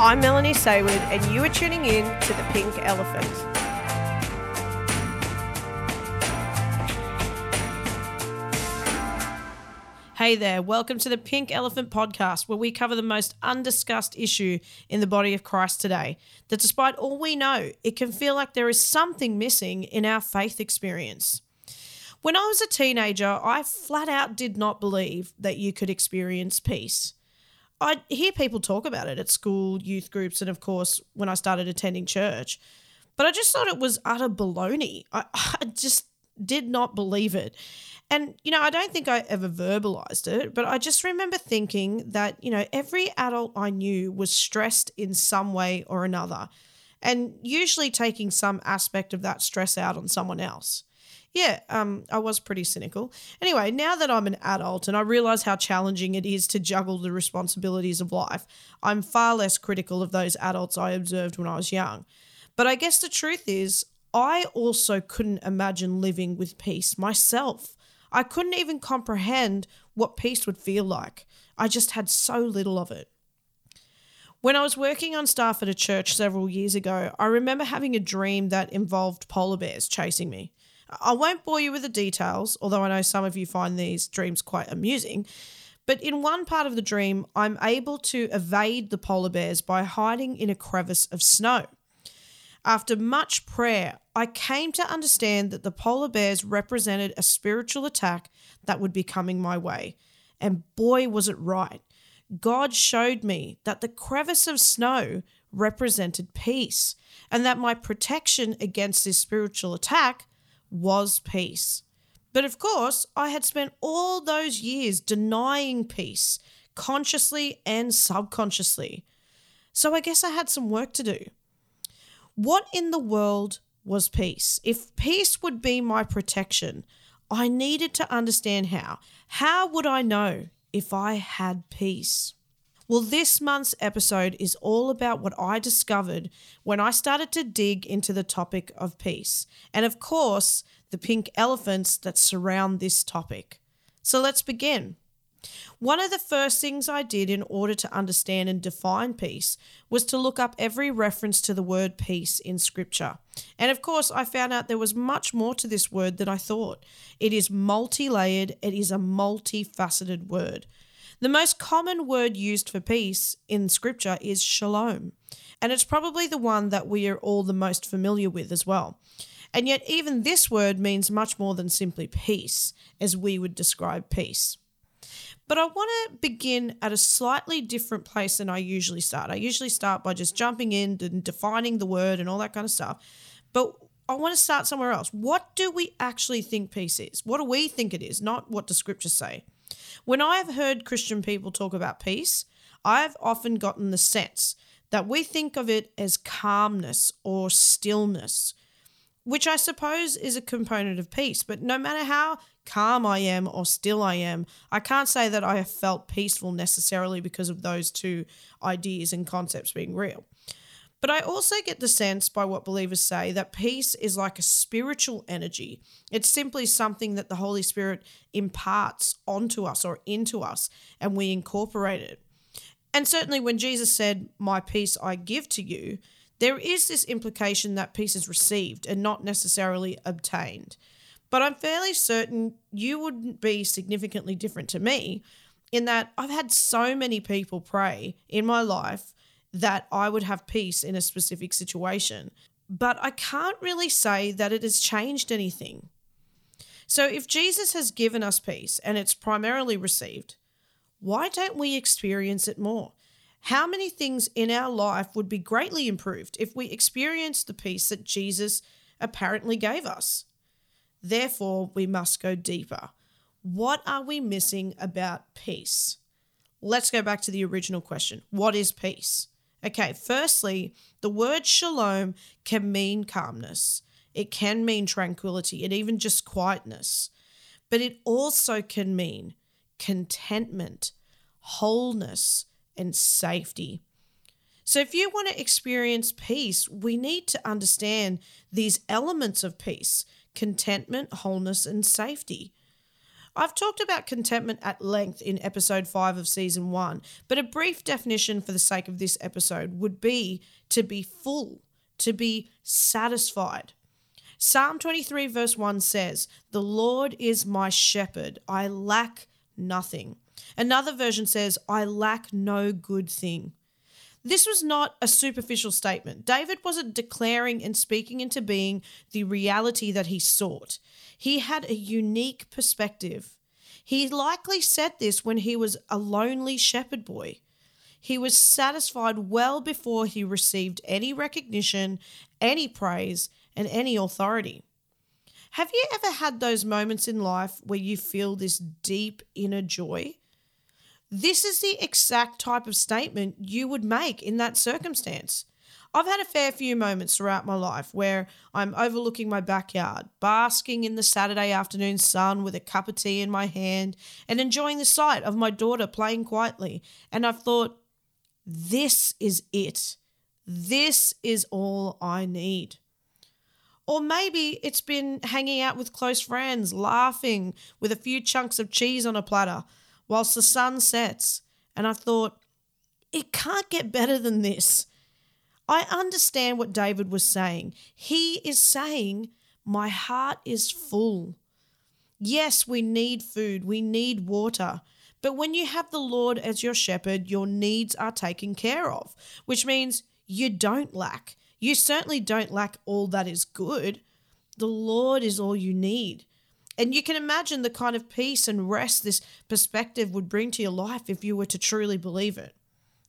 I'm Melanie Sayward, and you are tuning in to The Pink Elephant. Hey there, welcome to the Pink Elephant podcast, where we cover the most undiscussed issue in the body of Christ today. That despite all we know, it can feel like there is something missing in our faith experience. When I was a teenager, I flat out did not believe that you could experience peace. I hear people talk about it at school, youth groups, and of course, when I started attending church. But I just thought it was utter baloney. I, I just did not believe it. And, you know, I don't think I ever verbalized it, but I just remember thinking that, you know, every adult I knew was stressed in some way or another, and usually taking some aspect of that stress out on someone else. Yeah, um, I was pretty cynical. Anyway, now that I'm an adult and I realize how challenging it is to juggle the responsibilities of life, I'm far less critical of those adults I observed when I was young. But I guess the truth is, I also couldn't imagine living with peace myself. I couldn't even comprehend what peace would feel like. I just had so little of it. When I was working on staff at a church several years ago, I remember having a dream that involved polar bears chasing me. I won't bore you with the details, although I know some of you find these dreams quite amusing. But in one part of the dream, I'm able to evade the polar bears by hiding in a crevice of snow. After much prayer, I came to understand that the polar bears represented a spiritual attack that would be coming my way. And boy, was it right. God showed me that the crevice of snow represented peace, and that my protection against this spiritual attack was peace. But of course, I had spent all those years denying peace, consciously and subconsciously. So I guess I had some work to do. What in the world was peace? If peace would be my protection, I needed to understand how. How would I know if I had peace? Well, this month's episode is all about what I discovered when I started to dig into the topic of peace. And of course, the pink elephants that surround this topic. So let's begin. One of the first things I did in order to understand and define peace was to look up every reference to the word peace in Scripture. And of course, I found out there was much more to this word than I thought. It is multi layered, it is a multifaceted word. The most common word used for peace in Scripture is shalom, and it's probably the one that we are all the most familiar with as well. And yet, even this word means much more than simply peace, as we would describe peace. But I want to begin at a slightly different place than I usually start. I usually start by just jumping in and defining the word and all that kind of stuff. But I want to start somewhere else. What do we actually think peace is? What do we think it is, not what the scriptures say? When I have heard Christian people talk about peace, I've often gotten the sense that we think of it as calmness or stillness, which I suppose is a component of peace. But no matter how calm I am or still I am, I can't say that I have felt peaceful necessarily because of those two ideas and concepts being real. But I also get the sense by what believers say that peace is like a spiritual energy. It's simply something that the Holy Spirit imparts onto us or into us, and we incorporate it. And certainly when Jesus said, My peace I give to you, there is this implication that peace is received and not necessarily obtained. But I'm fairly certain you wouldn't be significantly different to me in that I've had so many people pray in my life that I would have peace in a specific situation. But I can't really say that it has changed anything. So if Jesus has given us peace and it's primarily received, why don't we experience it more? How many things in our life would be greatly improved if we experienced the peace that Jesus apparently gave us? Therefore, we must go deeper. What are we missing about peace? Let's go back to the original question What is peace? Okay, firstly, the word shalom can mean calmness, it can mean tranquility, and even just quietness, but it also can mean contentment, wholeness, and safety. So, if you want to experience peace, we need to understand these elements of peace contentment, wholeness, and safety. I've talked about contentment at length in episode 5 of season 1, but a brief definition for the sake of this episode would be to be full, to be satisfied. Psalm 23, verse 1 says, The Lord is my shepherd, I lack nothing. Another version says, I lack no good thing. This was not a superficial statement. David wasn't declaring and speaking into being the reality that he sought. He had a unique perspective. He likely said this when he was a lonely shepherd boy. He was satisfied well before he received any recognition, any praise, and any authority. Have you ever had those moments in life where you feel this deep inner joy? This is the exact type of statement you would make in that circumstance. I've had a fair few moments throughout my life where I'm overlooking my backyard, basking in the Saturday afternoon sun with a cup of tea in my hand and enjoying the sight of my daughter playing quietly. And I've thought, this is it. This is all I need. Or maybe it's been hanging out with close friends, laughing with a few chunks of cheese on a platter whilst the sun sets. And I thought, it can't get better than this. I understand what David was saying. He is saying, My heart is full. Yes, we need food, we need water. But when you have the Lord as your shepherd, your needs are taken care of, which means you don't lack. You certainly don't lack all that is good. The Lord is all you need. And you can imagine the kind of peace and rest this perspective would bring to your life if you were to truly believe it.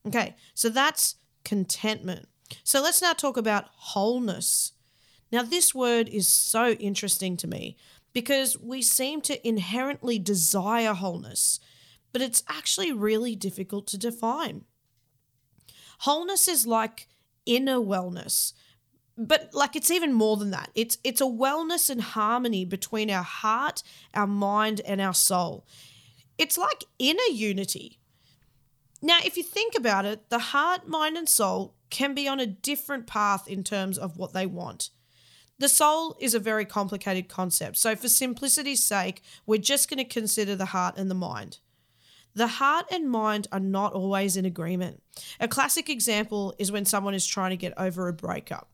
Okay, so that's contentment. So let's now talk about wholeness. Now, this word is so interesting to me because we seem to inherently desire wholeness, but it's actually really difficult to define. Wholeness is like inner wellness, but like it's even more than that. It's it's a wellness and harmony between our heart our mind and our soul. It's like inner unity. Now if you think about it the heart mind and soul can be on a different path in terms of what they want. The soul is a very complicated concept. So for simplicity's sake we're just going to consider the heart and the mind. The heart and mind are not always in agreement. A classic example is when someone is trying to get over a breakup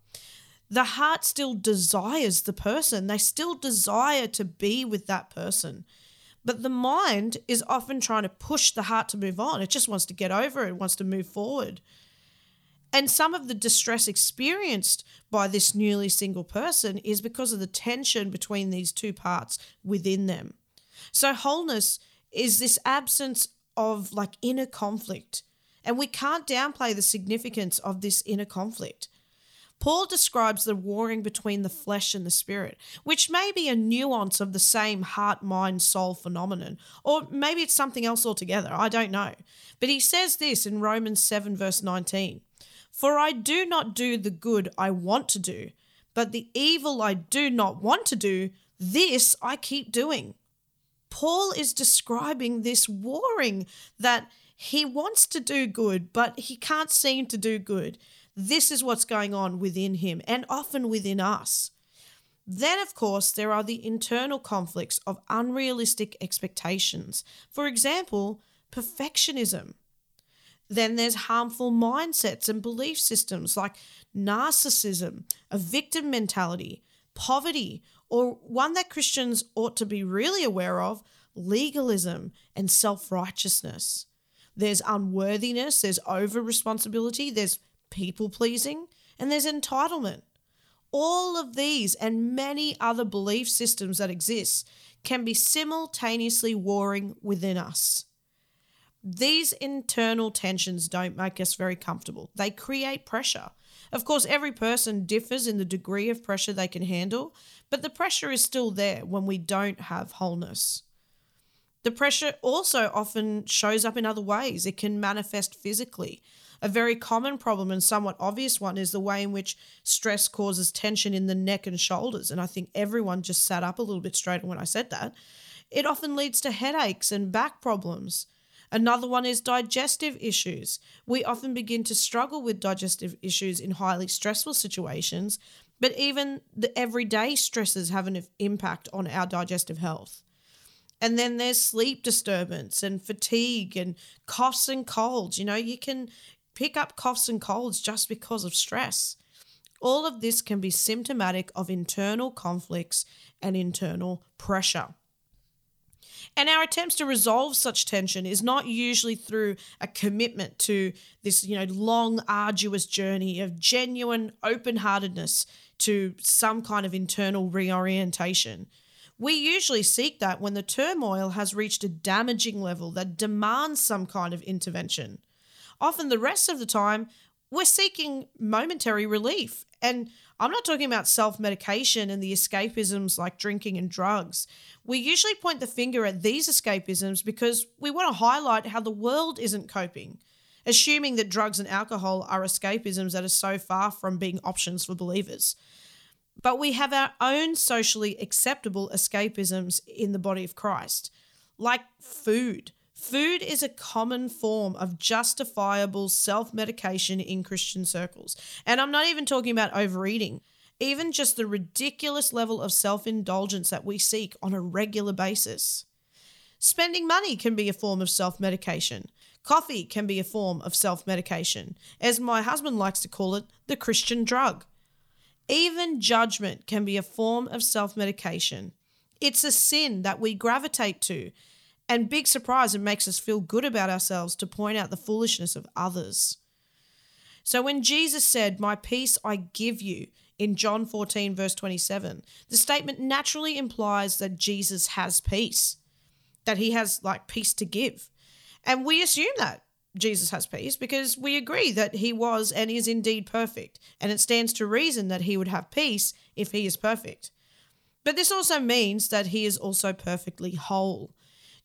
the heart still desires the person. They still desire to be with that person. But the mind is often trying to push the heart to move on. It just wants to get over it, it wants to move forward. And some of the distress experienced by this newly single person is because of the tension between these two parts within them. So, wholeness is this absence of like inner conflict. And we can't downplay the significance of this inner conflict. Paul describes the warring between the flesh and the spirit, which may be a nuance of the same heart, mind, soul phenomenon, or maybe it's something else altogether. I don't know. But he says this in Romans 7, verse 19 For I do not do the good I want to do, but the evil I do not want to do, this I keep doing. Paul is describing this warring that he wants to do good, but he can't seem to do good. This is what's going on within him and often within us. Then, of course, there are the internal conflicts of unrealistic expectations. For example, perfectionism. Then there's harmful mindsets and belief systems like narcissism, a victim mentality, poverty, or one that Christians ought to be really aware of legalism and self righteousness. There's unworthiness, there's over responsibility, there's people pleasing, and there's entitlement. All of these and many other belief systems that exist can be simultaneously warring within us. These internal tensions don't make us very comfortable. They create pressure. Of course, every person differs in the degree of pressure they can handle, but the pressure is still there when we don't have wholeness. The pressure also often shows up in other ways. It can manifest physically. A very common problem and somewhat obvious one is the way in which stress causes tension in the neck and shoulders. And I think everyone just sat up a little bit straighter when I said that. It often leads to headaches and back problems. Another one is digestive issues. We often begin to struggle with digestive issues in highly stressful situations, but even the everyday stresses have an impact on our digestive health. And then there's sleep disturbance and fatigue and coughs and colds. You know, you can pick up coughs and colds just because of stress. All of this can be symptomatic of internal conflicts and internal pressure. And our attempts to resolve such tension is not usually through a commitment to this, you know, long, arduous journey of genuine open heartedness to some kind of internal reorientation. We usually seek that when the turmoil has reached a damaging level that demands some kind of intervention. Often, the rest of the time, we're seeking momentary relief. And I'm not talking about self medication and the escapisms like drinking and drugs. We usually point the finger at these escapisms because we want to highlight how the world isn't coping, assuming that drugs and alcohol are escapisms that are so far from being options for believers. But we have our own socially acceptable escapisms in the body of Christ, like food. Food is a common form of justifiable self medication in Christian circles. And I'm not even talking about overeating, even just the ridiculous level of self indulgence that we seek on a regular basis. Spending money can be a form of self medication. Coffee can be a form of self medication. As my husband likes to call it, the Christian drug. Even judgment can be a form of self medication. It's a sin that we gravitate to, and big surprise, it makes us feel good about ourselves to point out the foolishness of others. So when Jesus said, My peace I give you, in John 14, verse 27, the statement naturally implies that Jesus has peace, that he has like peace to give. And we assume that Jesus has peace because we agree that he was and is indeed perfect, and it stands to reason that he would have peace if he is perfect. But this also means that he is also perfectly whole.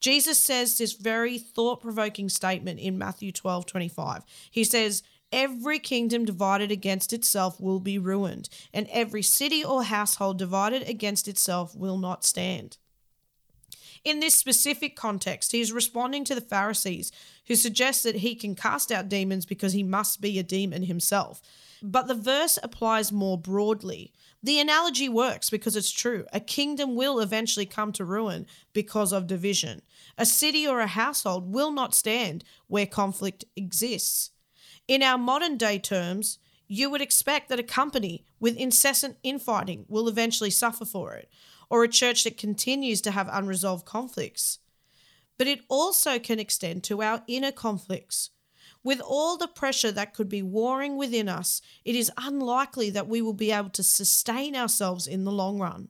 Jesus says this very thought provoking statement in Matthew 12 25. He says, Every kingdom divided against itself will be ruined, and every city or household divided against itself will not stand. In this specific context, he is responding to the Pharisees who suggest that he can cast out demons because he must be a demon himself. But the verse applies more broadly. The analogy works because it's true. A kingdom will eventually come to ruin because of division. A city or a household will not stand where conflict exists. In our modern day terms, you would expect that a company with incessant infighting will eventually suffer for it, or a church that continues to have unresolved conflicts. But it also can extend to our inner conflicts. With all the pressure that could be warring within us, it is unlikely that we will be able to sustain ourselves in the long run.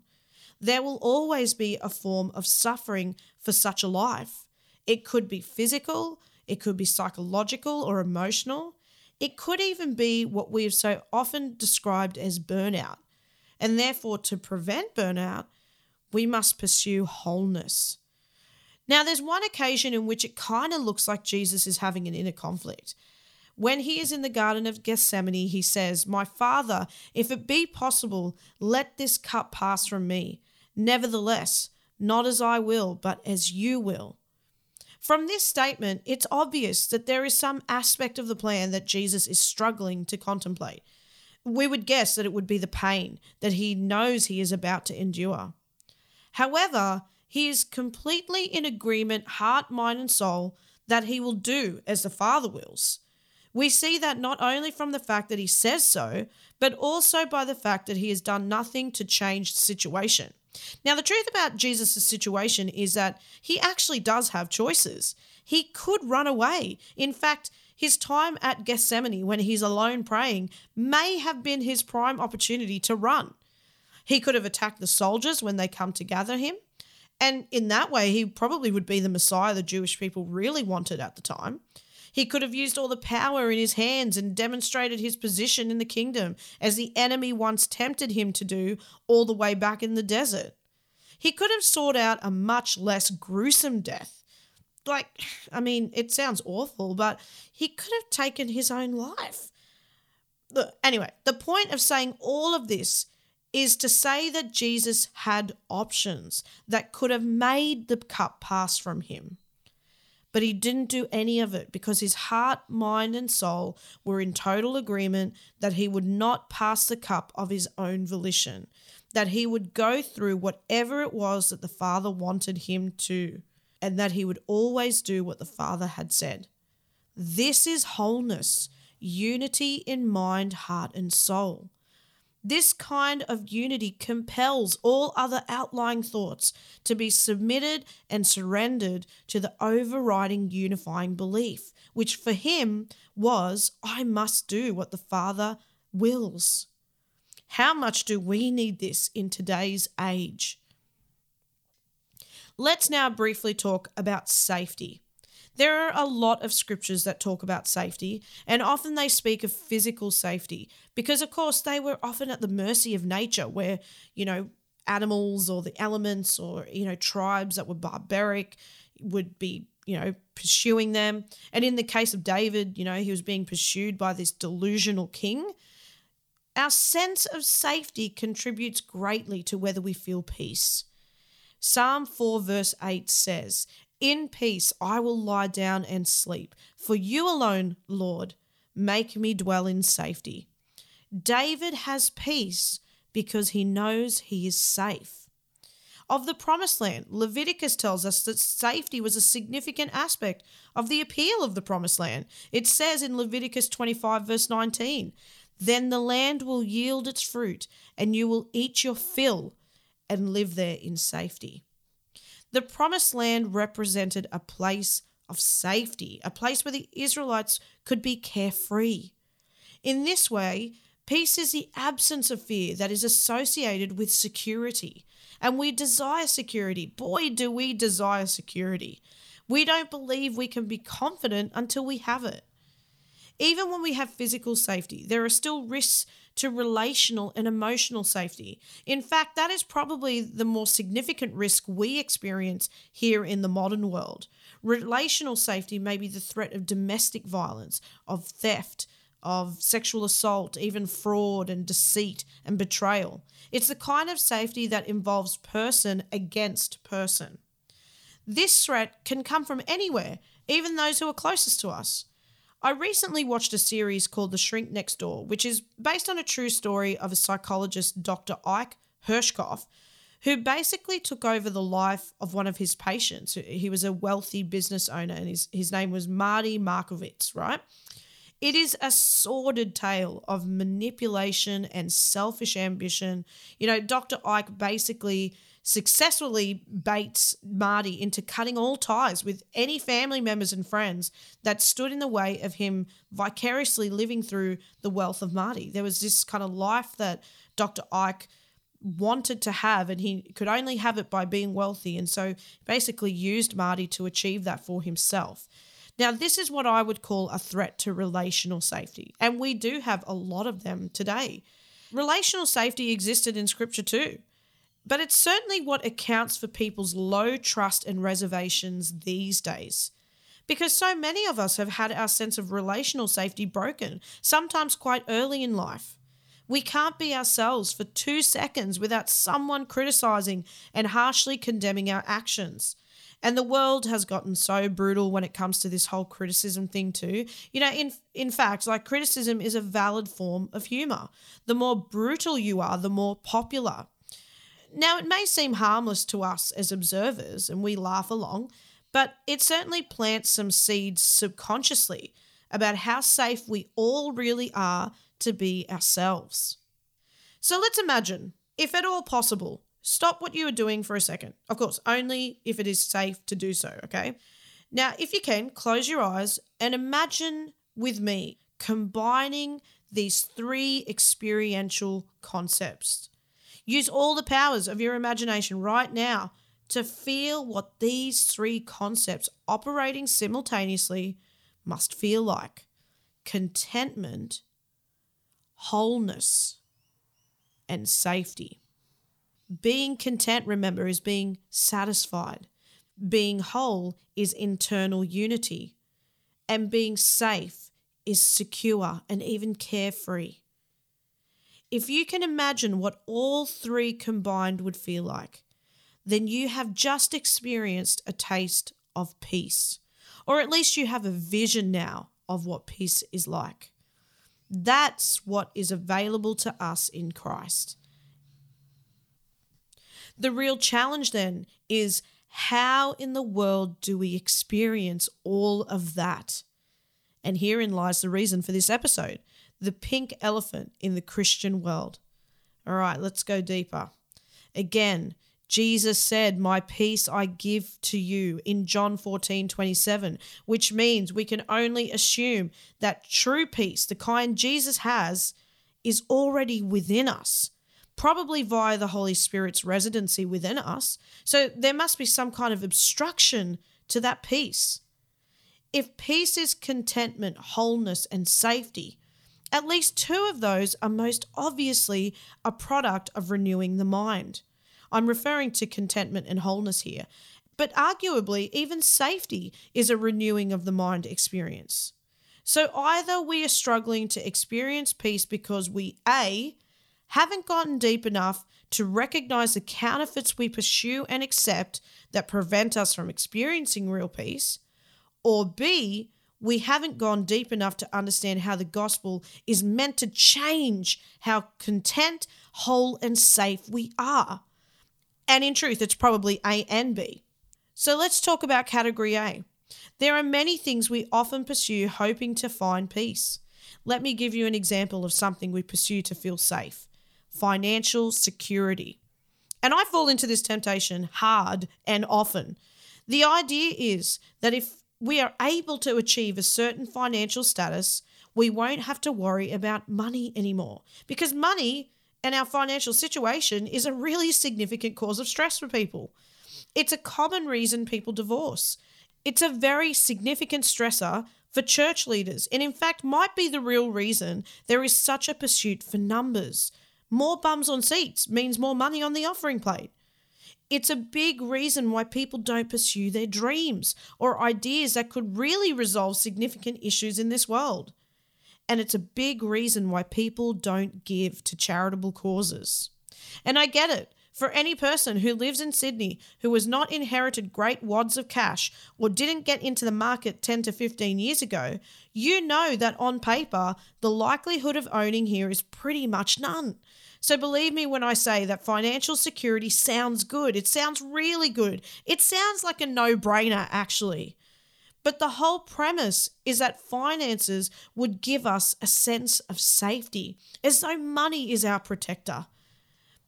There will always be a form of suffering for such a life. It could be physical, it could be psychological or emotional, it could even be what we have so often described as burnout. And therefore, to prevent burnout, we must pursue wholeness. Now, there's one occasion in which it kind of looks like Jesus is having an inner conflict. When he is in the Garden of Gethsemane, he says, My Father, if it be possible, let this cup pass from me. Nevertheless, not as I will, but as you will. From this statement, it's obvious that there is some aspect of the plan that Jesus is struggling to contemplate. We would guess that it would be the pain that he knows he is about to endure. However, he is completely in agreement, heart, mind, and soul, that he will do as the Father wills. We see that not only from the fact that he says so, but also by the fact that he has done nothing to change the situation. Now, the truth about Jesus' situation is that he actually does have choices. He could run away. In fact, his time at Gethsemane when he's alone praying may have been his prime opportunity to run. He could have attacked the soldiers when they come to gather him. And in that way, he probably would be the Messiah the Jewish people really wanted at the time. He could have used all the power in his hands and demonstrated his position in the kingdom, as the enemy once tempted him to do all the way back in the desert. He could have sought out a much less gruesome death. Like, I mean, it sounds awful, but he could have taken his own life. Anyway, the point of saying all of this is to say that Jesus had options that could have made the cup pass from him. But he didn't do any of it because his heart, mind, and soul were in total agreement that he would not pass the cup of his own volition. that he would go through whatever it was that the Father wanted him to, and that he would always do what the Father had said. This is wholeness, unity in mind, heart, and soul. This kind of unity compels all other outlying thoughts to be submitted and surrendered to the overriding unifying belief, which for him was, I must do what the Father wills. How much do we need this in today's age? Let's now briefly talk about safety. There are a lot of scriptures that talk about safety, and often they speak of physical safety because, of course, they were often at the mercy of nature, where, you know, animals or the elements or, you know, tribes that were barbaric would be, you know, pursuing them. And in the case of David, you know, he was being pursued by this delusional king our sense of safety contributes greatly to whether we feel peace. Psalm 4, verse 8 says, In peace I will lie down and sleep, for you alone, Lord, make me dwell in safety. David has peace because he knows he is safe. Of the promised land, Leviticus tells us that safety was a significant aspect of the appeal of the promised land. It says in Leviticus 25, verse 19, then the land will yield its fruit, and you will eat your fill and live there in safety. The promised land represented a place of safety, a place where the Israelites could be carefree. In this way, peace is the absence of fear that is associated with security. And we desire security. Boy, do we desire security. We don't believe we can be confident until we have it. Even when we have physical safety, there are still risks to relational and emotional safety. In fact, that is probably the more significant risk we experience here in the modern world. Relational safety may be the threat of domestic violence, of theft, of sexual assault, even fraud and deceit and betrayal. It's the kind of safety that involves person against person. This threat can come from anywhere, even those who are closest to us. I recently watched a series called The Shrink Next Door, which is based on a true story of a psychologist, Dr. Ike Herschkopf, who basically took over the life of one of his patients. He was a wealthy business owner, and his, his name was Marty Markowitz, right? It is a sordid tale of manipulation and selfish ambition. You know, Dr. Ike basically successfully baits Marty into cutting all ties with any family members and friends that stood in the way of him vicariously living through the wealth of Marty. There was this kind of life that Dr. Ike wanted to have, and he could only have it by being wealthy. And so basically used Marty to achieve that for himself. Now, this is what I would call a threat to relational safety. And we do have a lot of them today. Relational safety existed in scripture too. But it's certainly what accounts for people's low trust and reservations these days. Because so many of us have had our sense of relational safety broken, sometimes quite early in life. We can't be ourselves for two seconds without someone criticizing and harshly condemning our actions. And the world has gotten so brutal when it comes to this whole criticism thing too. You know, in in fact, like criticism is a valid form of humor. The more brutal you are, the more popular. Now, it may seem harmless to us as observers and we laugh along, but it certainly plants some seeds subconsciously about how safe we all really are to be ourselves. So let's imagine, if at all possible, stop what you are doing for a second. Of course, only if it is safe to do so, okay? Now, if you can, close your eyes and imagine with me combining these three experiential concepts Use all the powers of your imagination right now to feel what these three concepts operating simultaneously must feel like contentment, wholeness, and safety. Being content, remember, is being satisfied. Being whole is internal unity. And being safe is secure and even carefree. If you can imagine what all three combined would feel like, then you have just experienced a taste of peace, or at least you have a vision now of what peace is like. That's what is available to us in Christ. The real challenge then is how in the world do we experience all of that? And herein lies the reason for this episode the pink elephant in the Christian world. All right, let's go deeper. Again, Jesus said, My peace I give to you in John 14, 27, which means we can only assume that true peace, the kind Jesus has, is already within us, probably via the Holy Spirit's residency within us. So there must be some kind of obstruction to that peace. If peace is contentment, wholeness, and safety, at least two of those are most obviously a product of renewing the mind. I'm referring to contentment and wholeness here, but arguably, even safety is a renewing of the mind experience. So either we are struggling to experience peace because we A, haven't gotten deep enough to recognize the counterfeits we pursue and accept that prevent us from experiencing real peace, or B, we haven't gone deep enough to understand how the gospel is meant to change how content, whole, and safe we are. And in truth, it's probably A and B. So let's talk about category A. There are many things we often pursue hoping to find peace. Let me give you an example of something we pursue to feel safe financial security. And I fall into this temptation hard and often. The idea is that if we are able to achieve a certain financial status, we won't have to worry about money anymore because money and our financial situation is a really significant cause of stress for people. It's a common reason people divorce. It's a very significant stressor for church leaders, and in fact, might be the real reason there is such a pursuit for numbers. More bums on seats means more money on the offering plate. It's a big reason why people don't pursue their dreams or ideas that could really resolve significant issues in this world. And it's a big reason why people don't give to charitable causes. And I get it. For any person who lives in Sydney who has not inherited great wads of cash or didn't get into the market 10 to 15 years ago, you know that on paper, the likelihood of owning here is pretty much none. So believe me when I say that financial security sounds good. It sounds really good. It sounds like a no brainer, actually. But the whole premise is that finances would give us a sense of safety, as though money is our protector.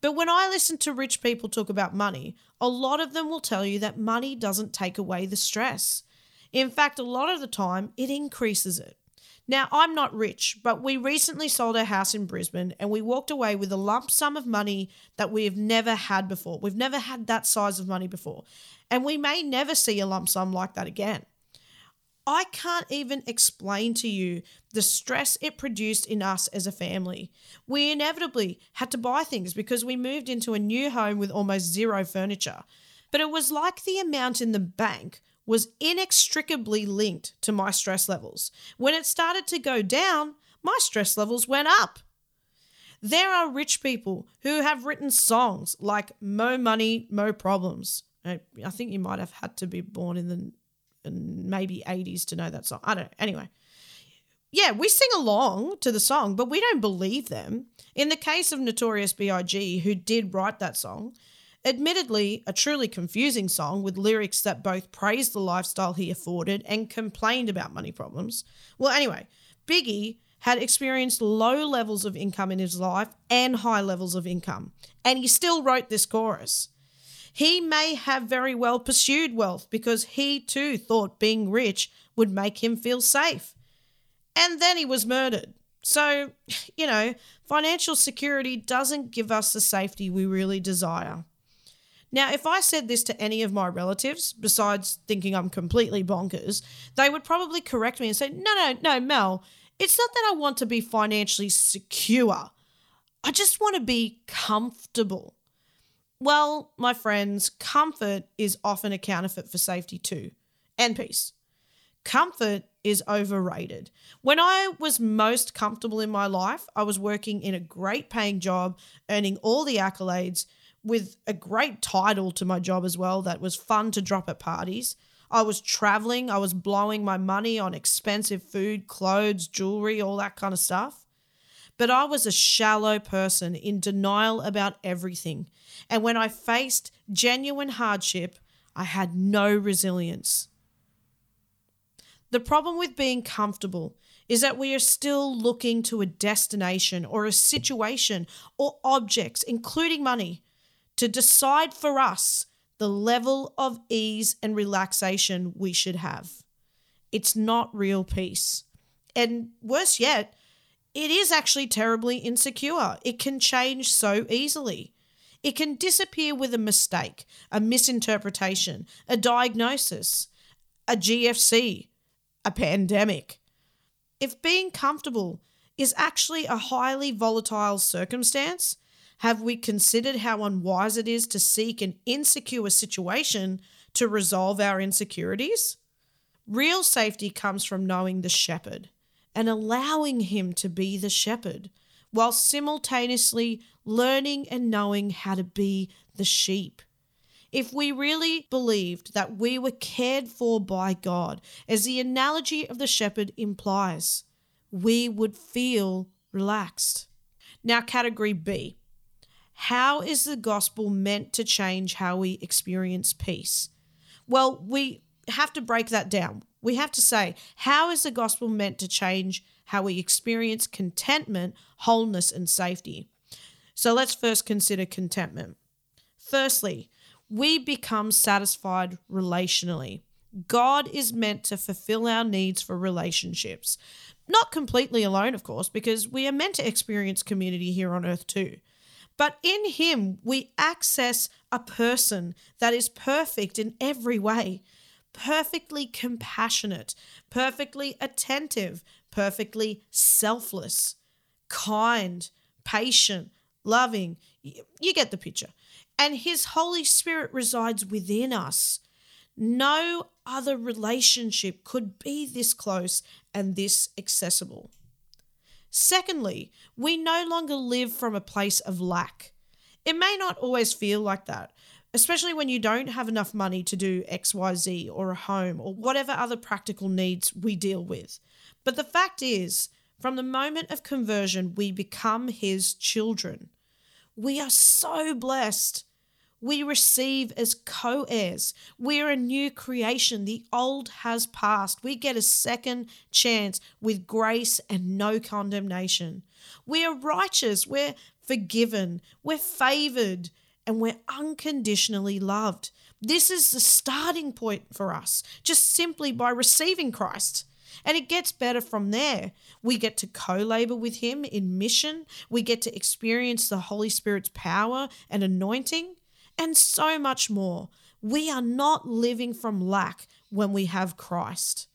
But when I listen to rich people talk about money, a lot of them will tell you that money doesn't take away the stress. In fact, a lot of the time, it increases it. Now, I'm not rich, but we recently sold our house in Brisbane and we walked away with a lump sum of money that we have never had before. We've never had that size of money before. And we may never see a lump sum like that again. I can't even explain to you the stress it produced in us as a family. We inevitably had to buy things because we moved into a new home with almost zero furniture. But it was like the amount in the bank was inextricably linked to my stress levels. When it started to go down, my stress levels went up. There are rich people who have written songs like Mo Money, Mo Problems. Uh, I, think you might have had to be born in the maybe 80s to know that song. I don't know. Anyway, yeah, we sing along to the song, but we don't believe them. In the case of Notorious B.I.G., who did write that song, Admittedly, a truly confusing song with lyrics that both praised the lifestyle he afforded and complained about money problems. Well, anyway, Biggie had experienced low levels of income in his life and high levels of income, and he still wrote this chorus. He may have very well pursued wealth because he too thought being rich would make him feel safe. And then he was murdered. So, you know, financial security doesn't give us the safety we really desire. Now, if I said this to any of my relatives, besides thinking I'm completely bonkers, they would probably correct me and say, no, no, no, Mel, it's not that I want to be financially secure. I just want to be comfortable. Well, my friends, comfort is often a counterfeit for safety too, and peace. Comfort is overrated. When I was most comfortable in my life, I was working in a great paying job, earning all the accolades with a great title to my job as well that was fun to drop at parties. I was traveling, I was blowing my money on expensive food, clothes, jewelry, all that kind of stuff. but I was a shallow person in denial about everything. And when I faced genuine hardship, I had no resilience. The problem with being comfortable is that we are still looking to a destination or a situation or objects, including money, to decide for us the level of ease and relaxation we should have. It's not real peace. And worse yet, it is actually terribly insecure. It can change so easily. It can disappear with a mistake, a misinterpretation, a diagnosis, a GFC, a pandemic. If being comfortable is actually a highly volatile circumstance, have we considered how unwise it is to seek an insecure situation to resolve our insecurities? Real safety comes from knowing the shepherd and allowing him to be the shepherd while simultaneously learning and knowing how to be the sheep. If we really believed that we were cared for by God, as the analogy of the shepherd implies, we would feel relaxed. Now, category B How is the gospel meant to change how we experience peace? Well, we have to break that down. We have to say, how is the gospel meant to change how we experience contentment, wholeness, and safety? So let's first consider contentment. Firstly, we become satisfied relationally. God is meant to fulfill our needs for relationships. Not completely alone, of course, because we are meant to experience community here on earth too. But in Him, we access a person that is perfect in every way perfectly compassionate, perfectly attentive, perfectly selfless, kind, patient, loving. You get the picture. And His Holy Spirit resides within us. No other relationship could be this close and this accessible. Secondly, we no longer live from a place of lack. It may not always feel like that, especially when you don't have enough money to do XYZ or a home or whatever other practical needs we deal with. But the fact is, from the moment of conversion, we become His children. We are so blessed. We receive as co heirs. We are a new creation. The old has passed. We get a second chance with grace and no condemnation. We are righteous. We're forgiven. We're favored and we're unconditionally loved. This is the starting point for us, just simply by receiving Christ. And it gets better from there. We get to co labor with Him in mission, we get to experience the Holy Spirit's power and anointing, and so much more. We are not living from lack when we have Christ.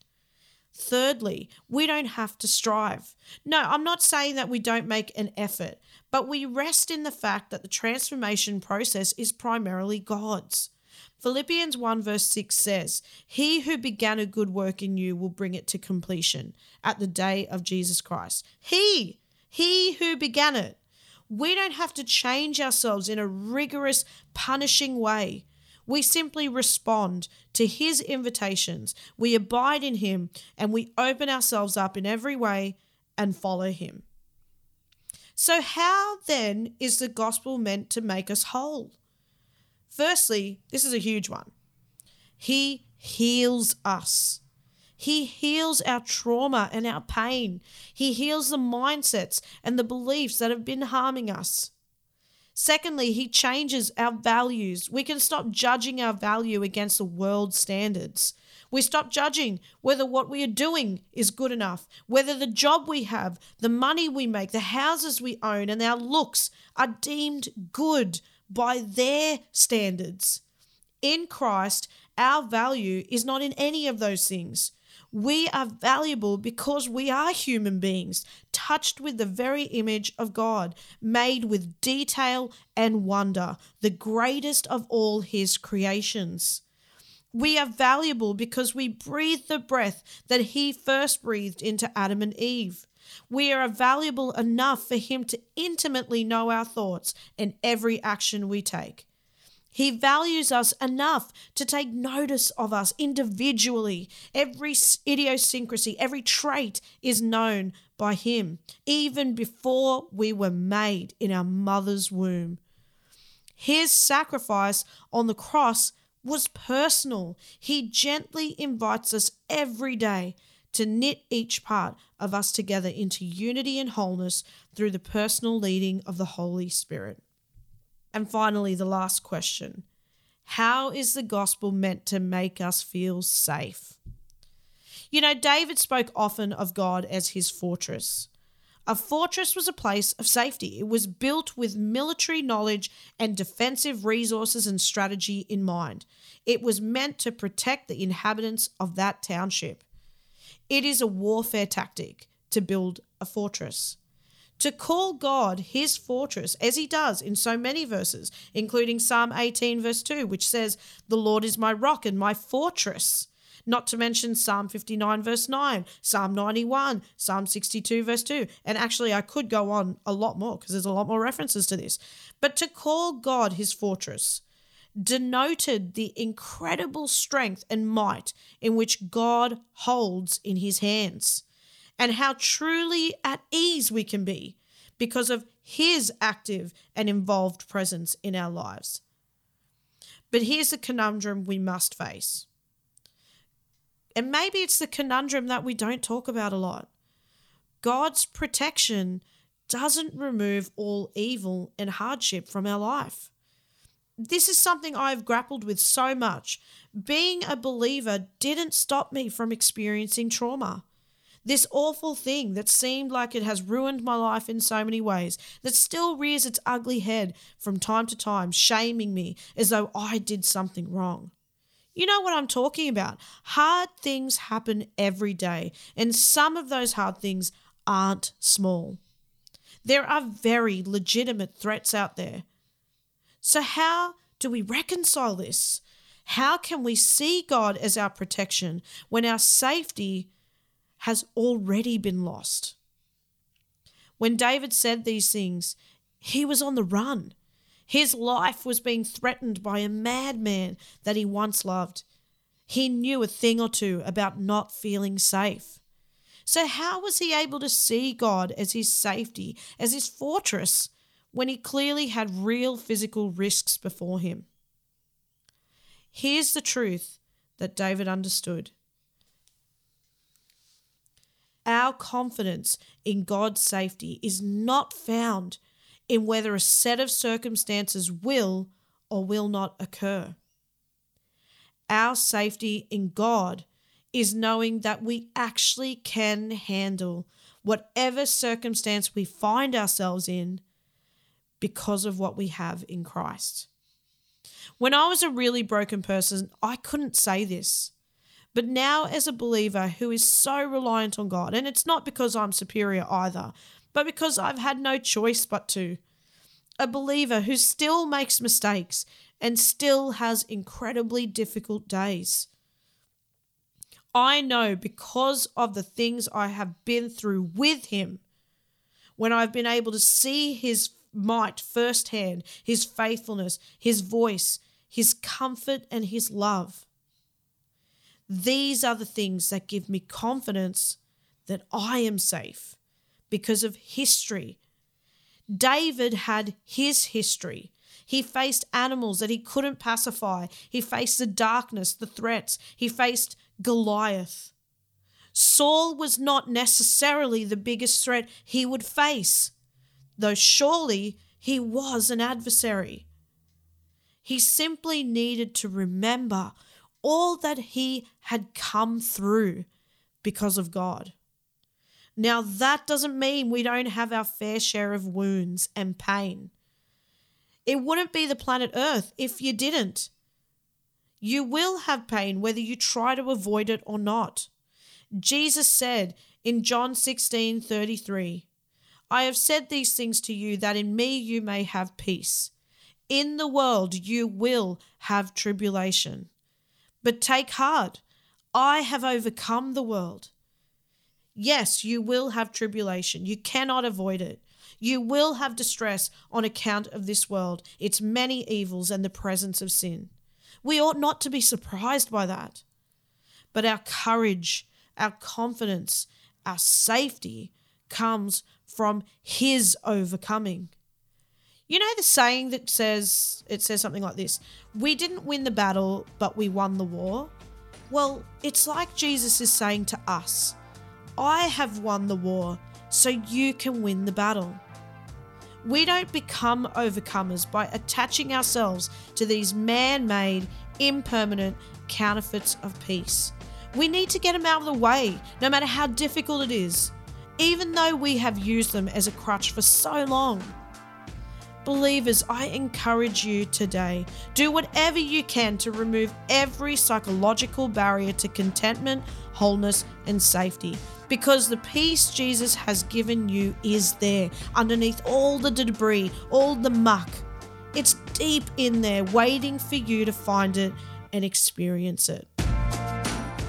Thirdly, we don't have to strive. No, I'm not saying that we don't make an effort, but we rest in the fact that the transformation process is primarily God's. Philippians 1 verse 6 says, He who began a good work in you will bring it to completion at the day of Jesus Christ. He, He who began it. We don't have to change ourselves in a rigorous, punishing way. We simply respond to His invitations, we abide in Him, and we open ourselves up in every way and follow Him. So, how then is the gospel meant to make us whole? Firstly, this is a huge one. He heals us. He heals our trauma and our pain. He heals the mindsets and the beliefs that have been harming us. Secondly, he changes our values. We can stop judging our value against the world's standards. We stop judging whether what we are doing is good enough, whether the job we have, the money we make, the houses we own, and our looks are deemed good by their standards. In Christ, our value is not in any of those things. We are valuable because we are human beings, touched with the very image of God, made with detail and wonder, the greatest of all His creations. We are valuable because we breathe the breath that He first breathed into Adam and Eve. We are valuable enough for Him to intimately know our thoughts and every action we take. He values us enough to take notice of us individually. Every idiosyncrasy, every trait is known by Him, even before we were made in our mother's womb. His sacrifice on the cross was personal. He gently invites us every day to knit each part of us together into unity and wholeness through the personal leading of the Holy Spirit. And finally, the last question How is the gospel meant to make us feel safe? You know, David spoke often of God as his fortress. A fortress was a place of safety. It was built with military knowledge and defensive resources and strategy in mind. It was meant to protect the inhabitants of that township. It is a warfare tactic to build a fortress. To call God his fortress, as he does in so many verses, including Psalm 18, verse 2, which says, The Lord is my rock and my fortress not to mention Psalm 59, verse 9, Psalm 91, Psalm 62, verse 2. And actually, I could go on a lot more because there's a lot more references to this. But to call God his fortress denoted the incredible strength and might in which God holds in his hands, and how truly at ease we can be because of his active and involved presence in our lives. But here's the conundrum we must face and maybe it's the conundrum that we don't talk about a lot. God's protection doesn't remove all evil and hardship from our life. This is something I've grappled with so much. Being a believer didn't stop me from experiencing trauma. This awful thing that seemed like it has ruined my life in so many ways, that still rears its ugly head from time to time, shaming me as though I did something wrong. You know what I'm talking about. Hard things happen every day, and some of those hard things aren't small. There are very legitimate threats out there. So, how do we reconcile this? How can we see God as our protection when our safety has already been lost? When David said these things, he was on the run. His life was being threatened by a madman that he once loved. He knew a thing or two about not feeling safe. So, how was he able to see God as his safety, as his fortress, when he clearly had real physical risks before him? Here's the truth that David understood our confidence in God's safety is not found in whether a set of circumstances will or will not occur. Our safety in God is knowing that we actually can handle whatever circumstance we find ourselves in because of what we have in Christ. When I was a really broken person, I couldn't say this. But now, as a believer who is so reliant on God, and it's not because I'm superior either, but because I've had no choice but to. A believer who still makes mistakes and still has incredibly difficult days. I know because of the things I have been through with him, when I've been able to see his might firsthand, his faithfulness, his voice, his comfort, and his love. These are the things that give me confidence that I am safe because of history. David had his history. He faced animals that he couldn't pacify. He faced the darkness, the threats. He faced Goliath. Saul was not necessarily the biggest threat he would face, though surely he was an adversary. He simply needed to remember all that he had come through because of God. Now, that doesn't mean we don't have our fair share of wounds and pain. It wouldn't be the planet Earth if you didn't. You will have pain whether you try to avoid it or not. Jesus said in John 16 33, I have said these things to you that in me you may have peace. In the world you will have tribulation. But take heart, I have overcome the world. Yes, you will have tribulation. You cannot avoid it. You will have distress on account of this world, its many evils, and the presence of sin. We ought not to be surprised by that. But our courage, our confidence, our safety comes from His overcoming. You know the saying that says, it says something like this We didn't win the battle, but we won the war? Well, it's like Jesus is saying to us I have won the war, so you can win the battle. We don't become overcomers by attaching ourselves to these man made, impermanent counterfeits of peace. We need to get them out of the way, no matter how difficult it is, even though we have used them as a crutch for so long. Believers, I encourage you today do whatever you can to remove every psychological barrier to contentment, wholeness, and safety. Because the peace Jesus has given you is there underneath all the debris, all the muck. It's deep in there, waiting for you to find it and experience it.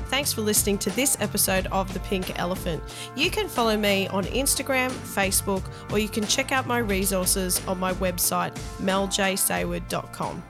Thanks for listening to this episode of The Pink Elephant. You can follow me on Instagram, Facebook, or you can check out my resources on my website, meljsayward.com.